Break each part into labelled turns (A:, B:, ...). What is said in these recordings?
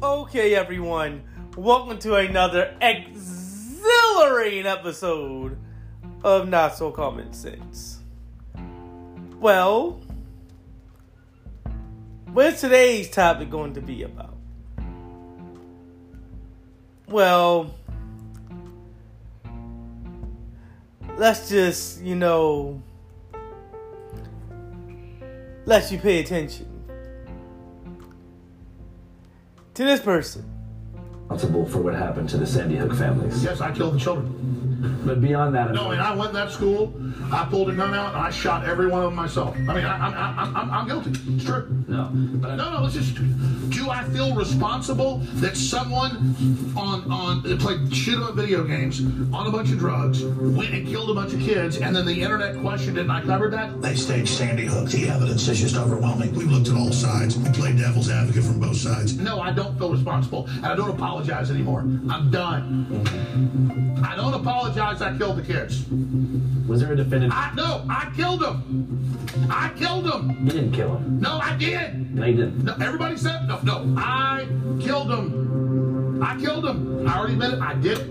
A: Okay, everyone, welcome to another exhilarating episode of Not So Common Sense. Well, what's today's topic going to be about? Well, let's just, you know, let you pay attention to this person.
B: responsible for what happened to the Sandy Hook families.
C: Yes, I killed the children.
B: But beyond that,
C: No, and I went to that school. I pulled a gun out and I shot every one of them myself. I mean, I, I, I, I'm, I'm guilty. It's true.
B: no. But I,
C: No, no, it's just. Do I feel responsible that someone on on played shit about video games on a bunch of drugs went and killed a bunch of kids, and then the internet questioned it, and I covered that?
D: They staged Sandy Hook. The evidence is just overwhelming. We looked at all sides. We played devil's advocate from both sides.
C: No, I don't feel responsible, and I don't apologize anymore. I'm done. I don't apologize. I killed the kids.
B: was there a definitive?
C: I no, I killed them. I killed them.
B: you didn't kill him.
C: No, I did.
B: No, you didn't.
C: No, everybody said no, no. I killed him. I killed him. I already admit it. I did it.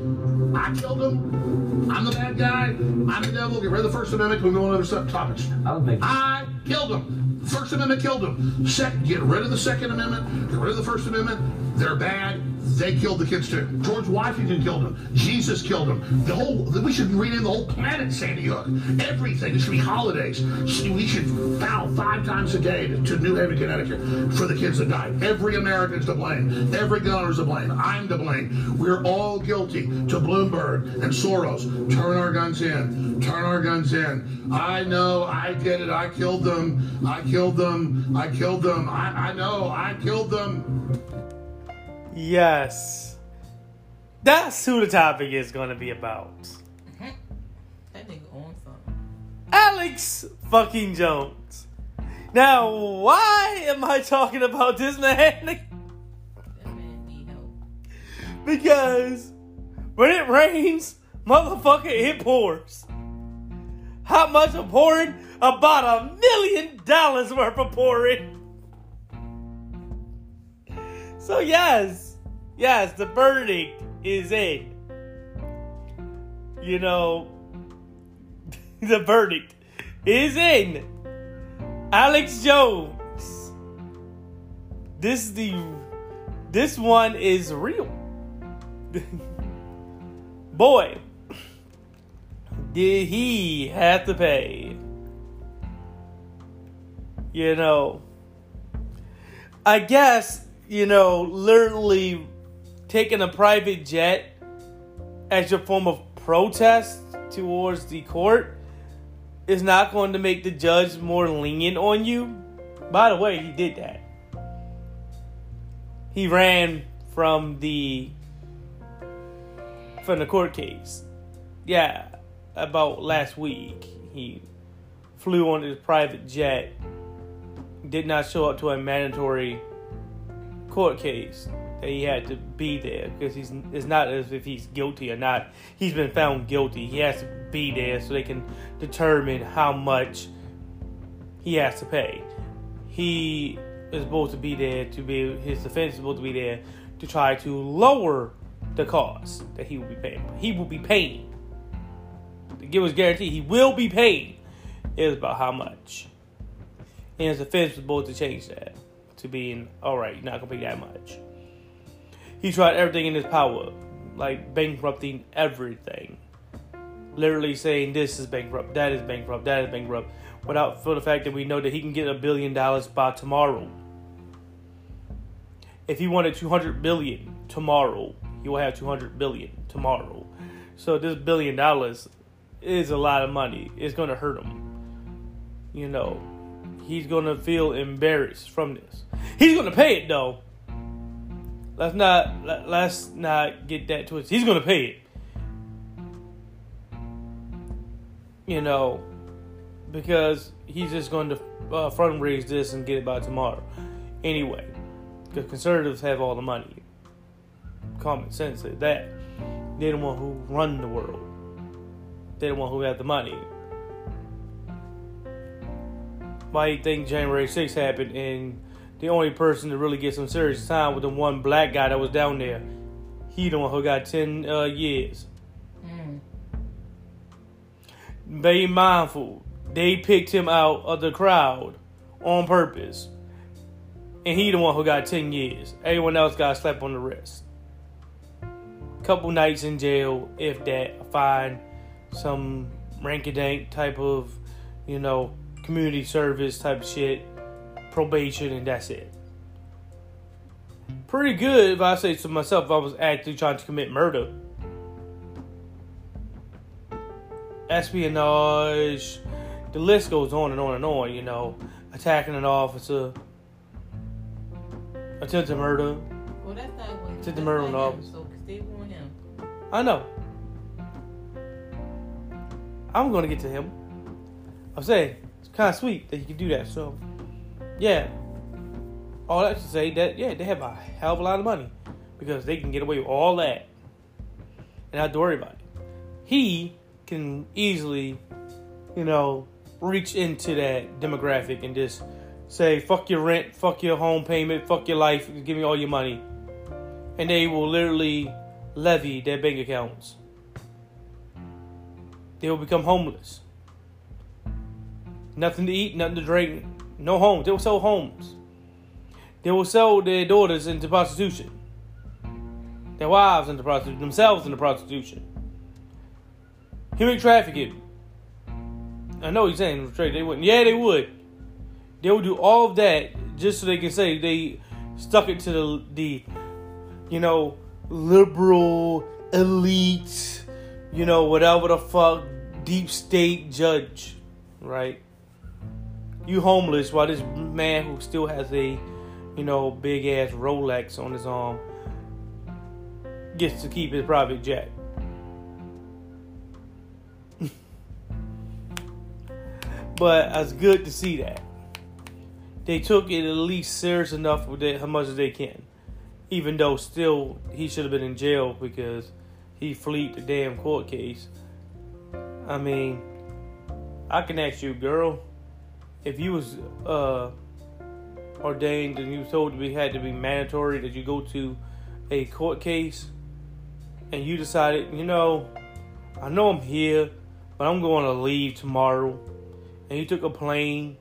C: I killed him. I'm the bad guy. I'm the devil. Get rid of the First Amendment. We go on other sub- topics.
B: I don't think.
C: I killed him. First Amendment killed him. Second, get rid of the Second Amendment. Get rid of the First Amendment. They're bad. They killed the kids too. George Washington killed them. Jesus killed them. The whole. We should rename the whole planet Sandy Hook. Everything. It should be holidays. We should foul five times a day to, New Haven, Connecticut, for the kids that died. Every American's to blame. Every gun owner's to blame. I'm to blame. We're all guilty. To Bloomberg and Soros. Turn our guns in. Turn our guns in. I know. I did it. I killed them. I killed them. I killed them. I, I know. I killed them.
A: Yes. That's who the topic is going to be about.
E: That nigga on something.
A: Alex fucking Jones. Now, why am I talking about this man?
E: That man need help.
A: Because when it rains, motherfucker, it pours. How much of pouring? About a million dollars worth of pouring. So yes, yes, the verdict is in. You know, the verdict is in. Alex Jones. This the this one is real. Boy, did he have to pay. You know, I guess, you know, literally taking a private jet as your form of protest towards the court is not going to make the judge more lenient on you. By the way, he did that. He ran from the from the court case. Yeah, about last week. He flew on his private jet, did not show up to a mandatory court case that he had to be there because he's it's not as if he's guilty or not. He's been found guilty. He has to be there so they can determine how much he has to pay. He is supposed to be there to be his defense is supposed to be there to try to lower the cost that he will be paying. He will be paying. To give us guarantee he will be paying is about how much. And his defense was supposed to change that to being alright, you're not gonna pay that much. He tried everything in his power, like bankrupting everything. Literally saying this is bankrupt, that is bankrupt, that is bankrupt, without for the fact that we know that he can get a billion dollars by tomorrow. If he wanted 200 billion tomorrow, he will have 200 billion tomorrow. So this billion dollars is a lot of money. It's gonna hurt him. You know, he's gonna feel embarrassed from this. He's gonna pay it though. Let's not let, let's not get that twisted. He's gonna pay it. You know, because he's just going to uh, fundraise this and get it by tomorrow. Anyway, because conservatives have all the money. Common sense is that they're the one who run the world. They're the one who have the money. Why do you think January 6th happened and the only person to really get some serious time was the one black guy that was down there. He the one who got ten uh, years.
E: Mm.
A: Be mindful. They picked him out of the crowd on purpose. And he the one who got 10 years. Everyone else got slapped on the wrist. Couple nights in jail, if that, fine, some rank-a-dank type of, you know, community service type shit, probation, and that's it. Pretty good if I say to myself if I was actually trying to commit murder. espionage, the list goes on and on and on, you know, attacking an officer, attempted murder.
E: Well, that's not what. That's
A: murder
E: not
A: in
E: him,
A: office.
E: So him.
A: I know. I'm gonna get to him. I'm saying it's kind of sweet that he can do that. So, yeah. All that to say that yeah, they have a hell of a lot of money because they can get away with all that and not to worry about it. He can easily, you know, reach into that demographic and just say fuck your rent, fuck your home payment, fuck your life, give me all your money, and they will literally levy their bank accounts. They will become homeless. Nothing to eat, nothing to drink, no homes. They will sell homes. They will sell their daughters into prostitution, their wives into prostitution, themselves into prostitution. Human trafficking. I know he's saying trade. They wouldn't. Yeah, they would. They would do all of that just so they can say they stuck it to the the, you know, liberal elite, you know, whatever the fuck, deep state judge, right? You homeless while this man who still has a, you know, big ass Rolex on his arm gets to keep his private jet. but it's good to see that they took it at least serious enough with it, how much as they can. Even though still he should have been in jail because he fleed the damn court case. I mean, I can ask you, girl, if you was uh, ordained and you was told to be had to be mandatory that you go to a court case, and you decided, you know, I know I'm here, but I'm going to leave tomorrow, and you took a plane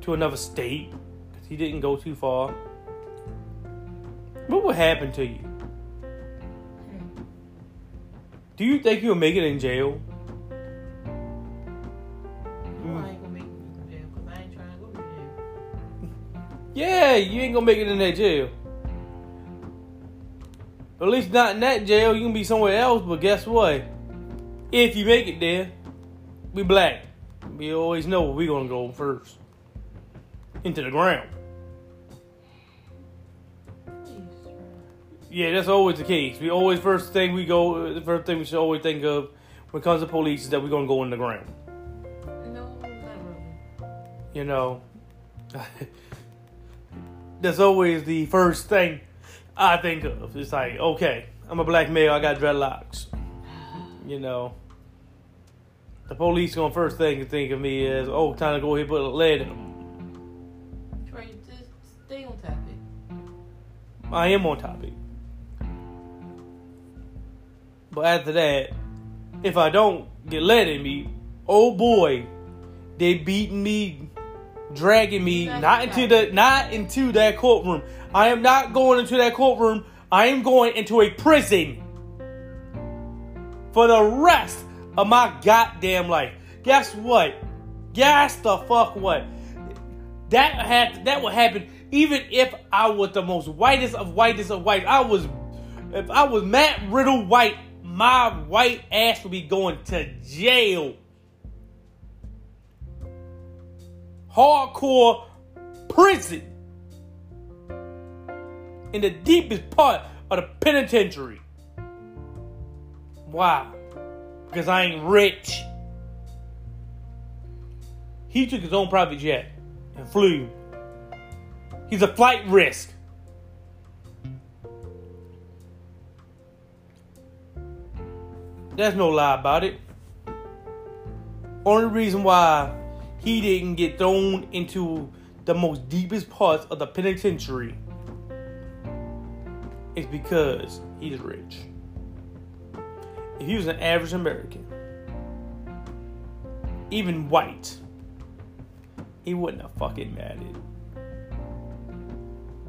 A: to another state because he didn't go too far, what would happen to you? Do you think you'll make it in jail? Yeah, you ain't gonna make it in that jail. At least not in that jail. You can be somewhere else, but guess what? If you make it there, we black. We always know where we gonna go first. Into the ground. Yeah, that's always the case. We always first thing we go, the first thing we should always think of when it comes to police is that we're gonna go in the ground.
E: No, really.
A: You know, that's always the first thing I think of. It's like, okay, I'm a black male, I got dreadlocks. You know, the police gonna first thing to think of me is, oh, time to go ahead and put a lead in them.
E: Trae, just stay on topic.
A: I am on topic. But after that, if I don't get lead in me, oh boy, they beating me, dragging me, not into the not into that courtroom. I am not going into that courtroom. I am going into a prison for the rest of my goddamn life. Guess what? Guess the fuck what? That had that would happen even if I was the most whitest of whitest of white. I was if I was Matt Riddle white, my white ass would be going to jail. Hardcore prison. In the deepest part of the penitentiary. Why? Because I ain't rich. He took his own private jet and flew. He's a flight risk. There's no lie about it. Only reason why he didn't get thrown into the most deepest parts of the penitentiary is because he's rich. If he was an average American, even white, he wouldn't have fucking mattered.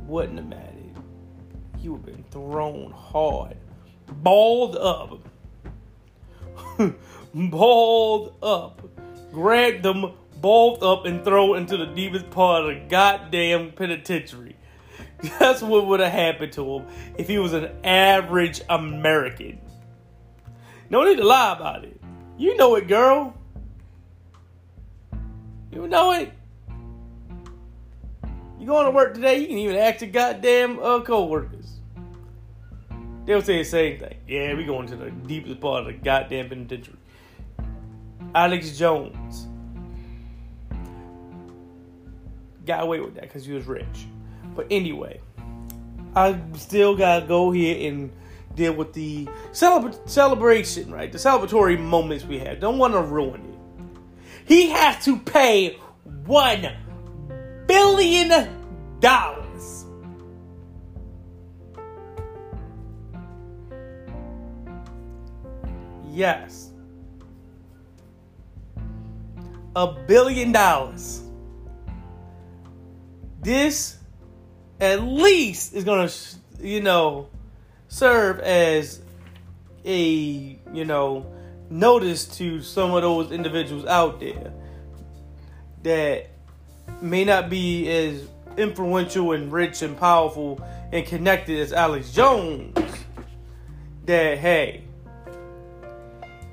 A: Wouldn't have mattered. He would have been thrown hard, balled up, balled up, grabbed them, balled up, and thrown into the deepest part of the goddamn penitentiary. That's what would have happened to him if he was an average American. No need to lie about it. You know it, girl. You know it. You going to work today, you can even ask your goddamn uh, co-workers. They'll say the same thing. Yeah, we going to the deepest part of the goddamn penitentiary. Alex Jones got away with that because he was rich. But anyway, I still gotta go here and deal with the celebra- celebration, right? The celebratory moments we had. Don't want to ruin it. He has to pay one billion dollars. Yes. A billion dollars. This at least is going to, you know, serve as a, you know, notice to some of those individuals out there that may not be as influential and rich and powerful and connected as Alex Jones. That, hey,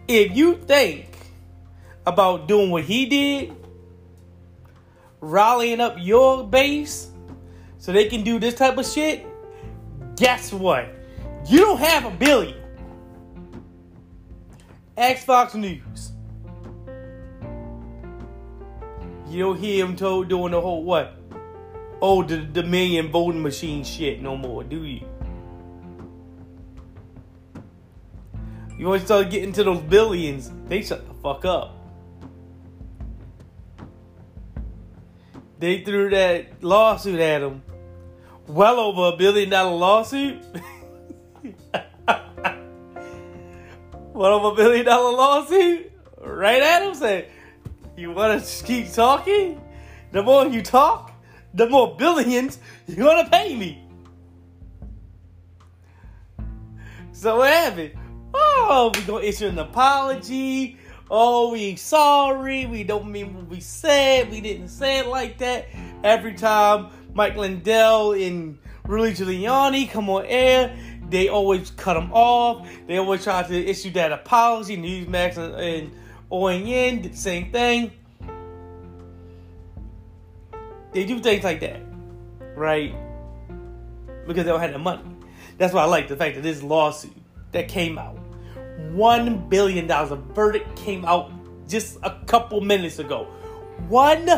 A: if you think about doing what he did, rallying up your base so they can do this type of shit, guess what? You don't have a billion. Fox News. You don't hear him told doing the whole what? Oh, the, the million voting machine shit no more, do you? You want to start getting to those billions, they shut the fuck up. They threw that lawsuit at him. Well over a billion dollar lawsuit. well over a billion dollar lawsuit. Right at him said, You want to keep talking? The more you talk, the more billions you're to pay me. So what happened? Oh, we're gonna issue an apology. Oh, we sorry. We don't mean what we said. We didn't say it like that. Every time Mike Lindell and Rudy Giuliani come on air, they always cut them off. They always try to issue that apology. Newsmax and, and OAN did the same thing. They do things like that, right? Because they don't have the money. That's why I like the fact that this lawsuit that came out, one billion dollars. A verdict came out just a couple minutes ago. One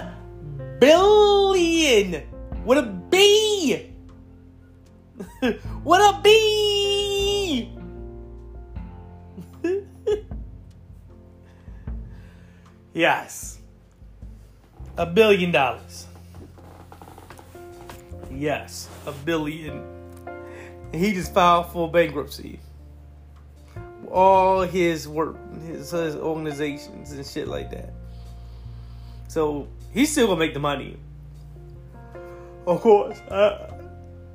A: billion with a B. with a B. yes, a billion dollars. Yes, a billion. He just filed for bankruptcy. All his work, his, his organizations and shit like that. So he's still gonna make the money. Of course, uh,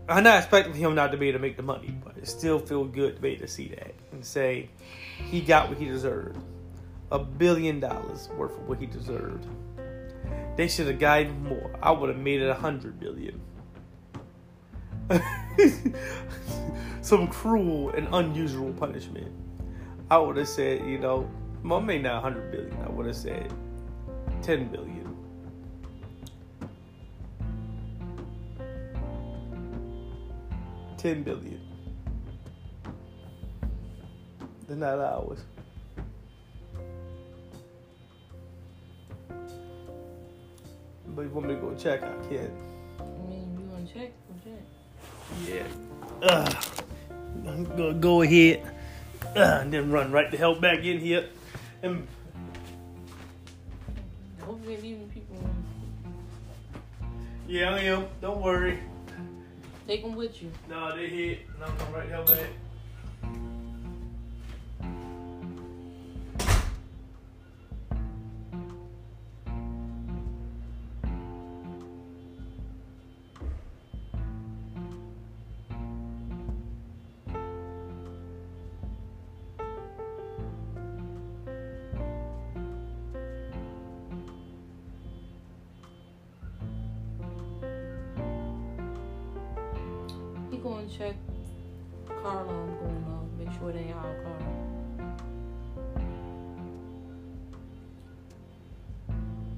A: I'm not expecting him not to be able to make the money, but it still feel good to be able to see that and say he got what he deserved. A billion dollars worth of what he deserved. They should have got even more. I would have made it a hundred billion. Some cruel and unusual punishment. I would have said, you know, well, maybe not 100 billion. I would have said 10 billion. Ten billion. They're not ours. But you want me to go check? I can't.
E: I mean, you want to check? Go check.
A: Yeah. Ugh. I'm gonna go ahead Uh, and then run right the hell back in here. And
E: leaving people.
A: Yeah, I am. Don't worry.
E: Take them with you.
A: No, they hit. And I'm right back.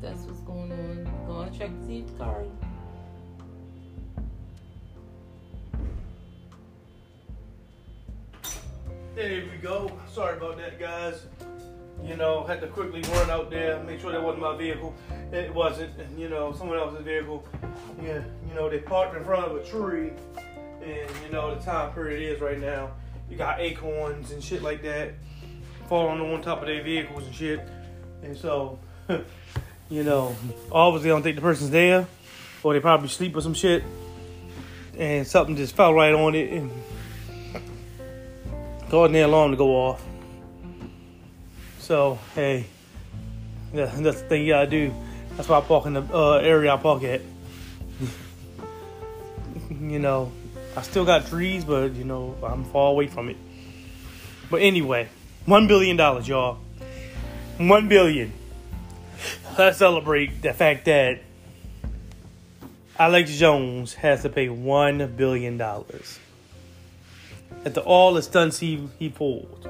E: That's what's going on. To check to see if.
A: There we go. Sorry about that, guys. You know, had to quickly run out there, make sure that wasn't my vehicle. It wasn't, you know, someone else's vehicle. Yeah, you know, they parked in front of a tree, and you know the time period is right now. You got acorns and shit like that falling on top of their vehicles and shit, and so, you know, obviously I don't think the person's there, or they probably sleep or some shit, and something just fell right on it and causing their alarm to go off. So hey, that's the thing you gotta do. That's why I park in the uh, area I park at. you know, I still got trees, but you know I'm far away from it. But anyway, one billion dollars, y'all. One billion. Let's celebrate the fact that Alex Jones has to pay one billion dollars after all the stunts he, he pulled,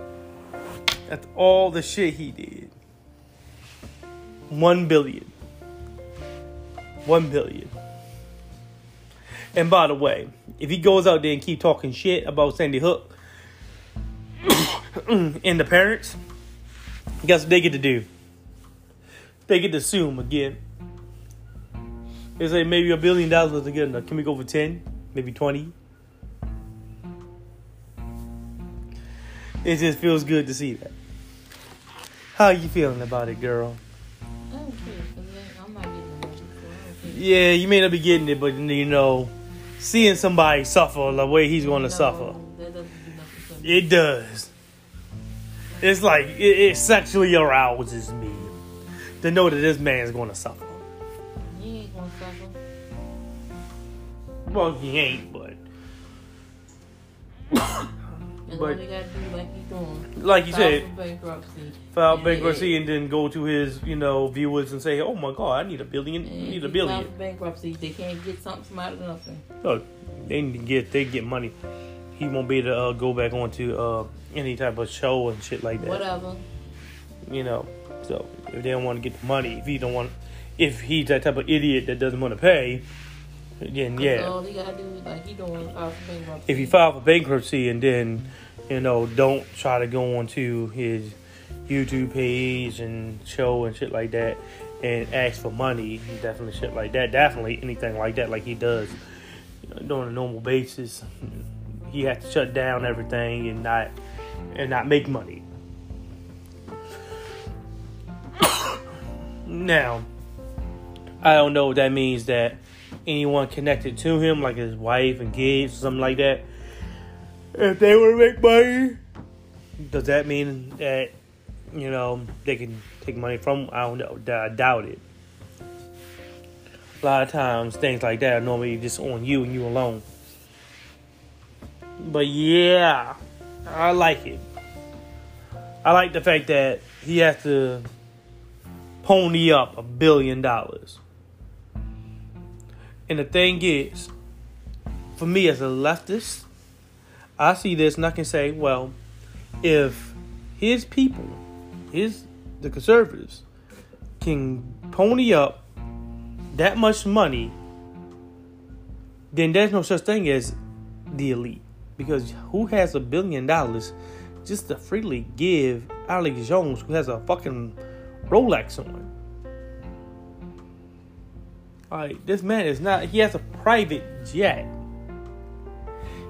A: after all the shit he did. One billion. One billion. And by the way, if he goes out there and keep talking shit about Sandy Hook and the parents, guess what they get to do? They get to sue him again. They say maybe a billion dollars isn't good enough. Can we go for 10? Maybe 20? It just feels good to see that. How you feeling about it, girl?
E: I don't care. 'cause I- I'm not getting the money, so I don't care.
A: Yeah, you may not be getting it, but you know, seeing somebody suffer the way he's going to
E: No,
A: suffer,
E: That doesn't do nothing for me.
A: it does. It's like it, it sexually arouses me to know that this man's going to suffer.
E: He ain't gonna suffer.
A: Well, he ain't, but But-
E: do, like he doing.
A: like you
E: file
A: said,
E: bankruptcy.
A: file
E: And-
A: bankruptcy and then go to his, you know, viewers and say, "Oh my God, I need a billion,
E: and
A: I need a billion.
E: bankruptcy. They can't get something out of nothing.
A: Look, they need to get they get money. He won't be able to uh, go back onto uh, any type of show and shit like that.
E: Whatever.
A: You know, so if they don't want to get the money, if he don't want, if he's that type of idiot that doesn't want to pay, then yeah.
E: all he gotta do is like he doing file for bankruptcy.
A: If he file for bankruptcy and then, you know, don't try to go onto his YouTube page and show and shit like that and ask for money, definitely shit like that, definitely anything like that, like he does you know, on a normal basis, he has to shut down everything and not and not make money. Now, I don't know if that means that anyone connected to him, like his wife and kids, something like that, if they were to make money, does that mean that you know they can take money from? I don't know. I doubt it. A lot of times, things like that are normally just on you and you alone. But yeah, I like it. I like the fact that he has to pony up a billion dollars. And the thing is, for me as a leftist, I see this and I can say, well, if his people, his the conservatives, can pony up that much money, then there's no such thing as the elite. Because who has a billion dollars just to freely give Alex Jones, who has a fucking Rolex on? Alright, this man is not, he has a private jet.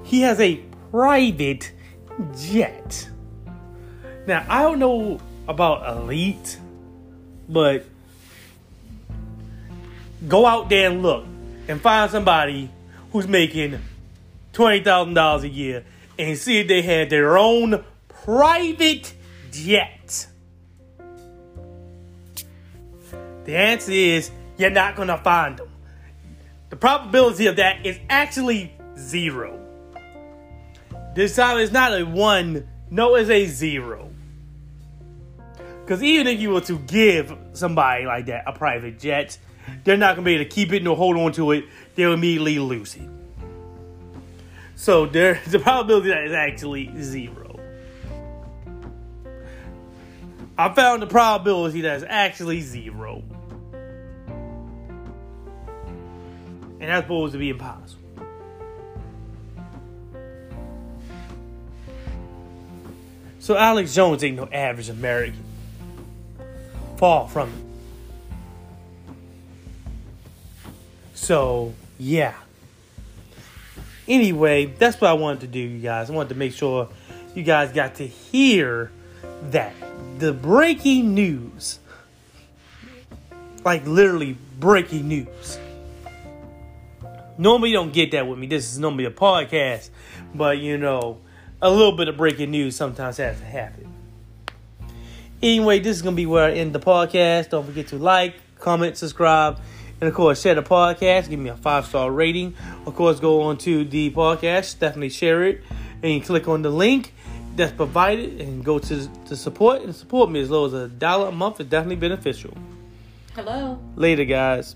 A: He has a private jet. Now, I don't know about elite, but go out there and look and find somebody who's making twenty thousand dollars a year and see if they had their own private jet. The answer is you're not gonna find them. The probability of that is actually zero. This time it's not a one, no, it's a zero. Because even if you were to give somebody like that a private jet, they're not going to be able to keep it nor hold on to it. They'll immediately lose it. So there, the probability that is actually zero. I found the probability that is actually zero. And that's supposed to be impossible. So Alex Jones ain't no average American. Far from it. So, yeah. Anyway, that's what I wanted to do, you guys. I wanted to make sure you guys got to hear that. The breaking news. Like, literally, breaking news. Normally, you don't get that with me. This is normally a podcast. But, you know, a little bit of breaking news sometimes has to happen. Anyway, this is to be where I end the podcast. Don't forget to like, comment, subscribe, and of course, share the podcast. Give me a five star rating. Of course, go on to the podcast, definitely share it, and click on the link that's provided and go to, to support and support me as low as a dollar a month is definitely beneficial.
E: Hello.
A: Later, guys.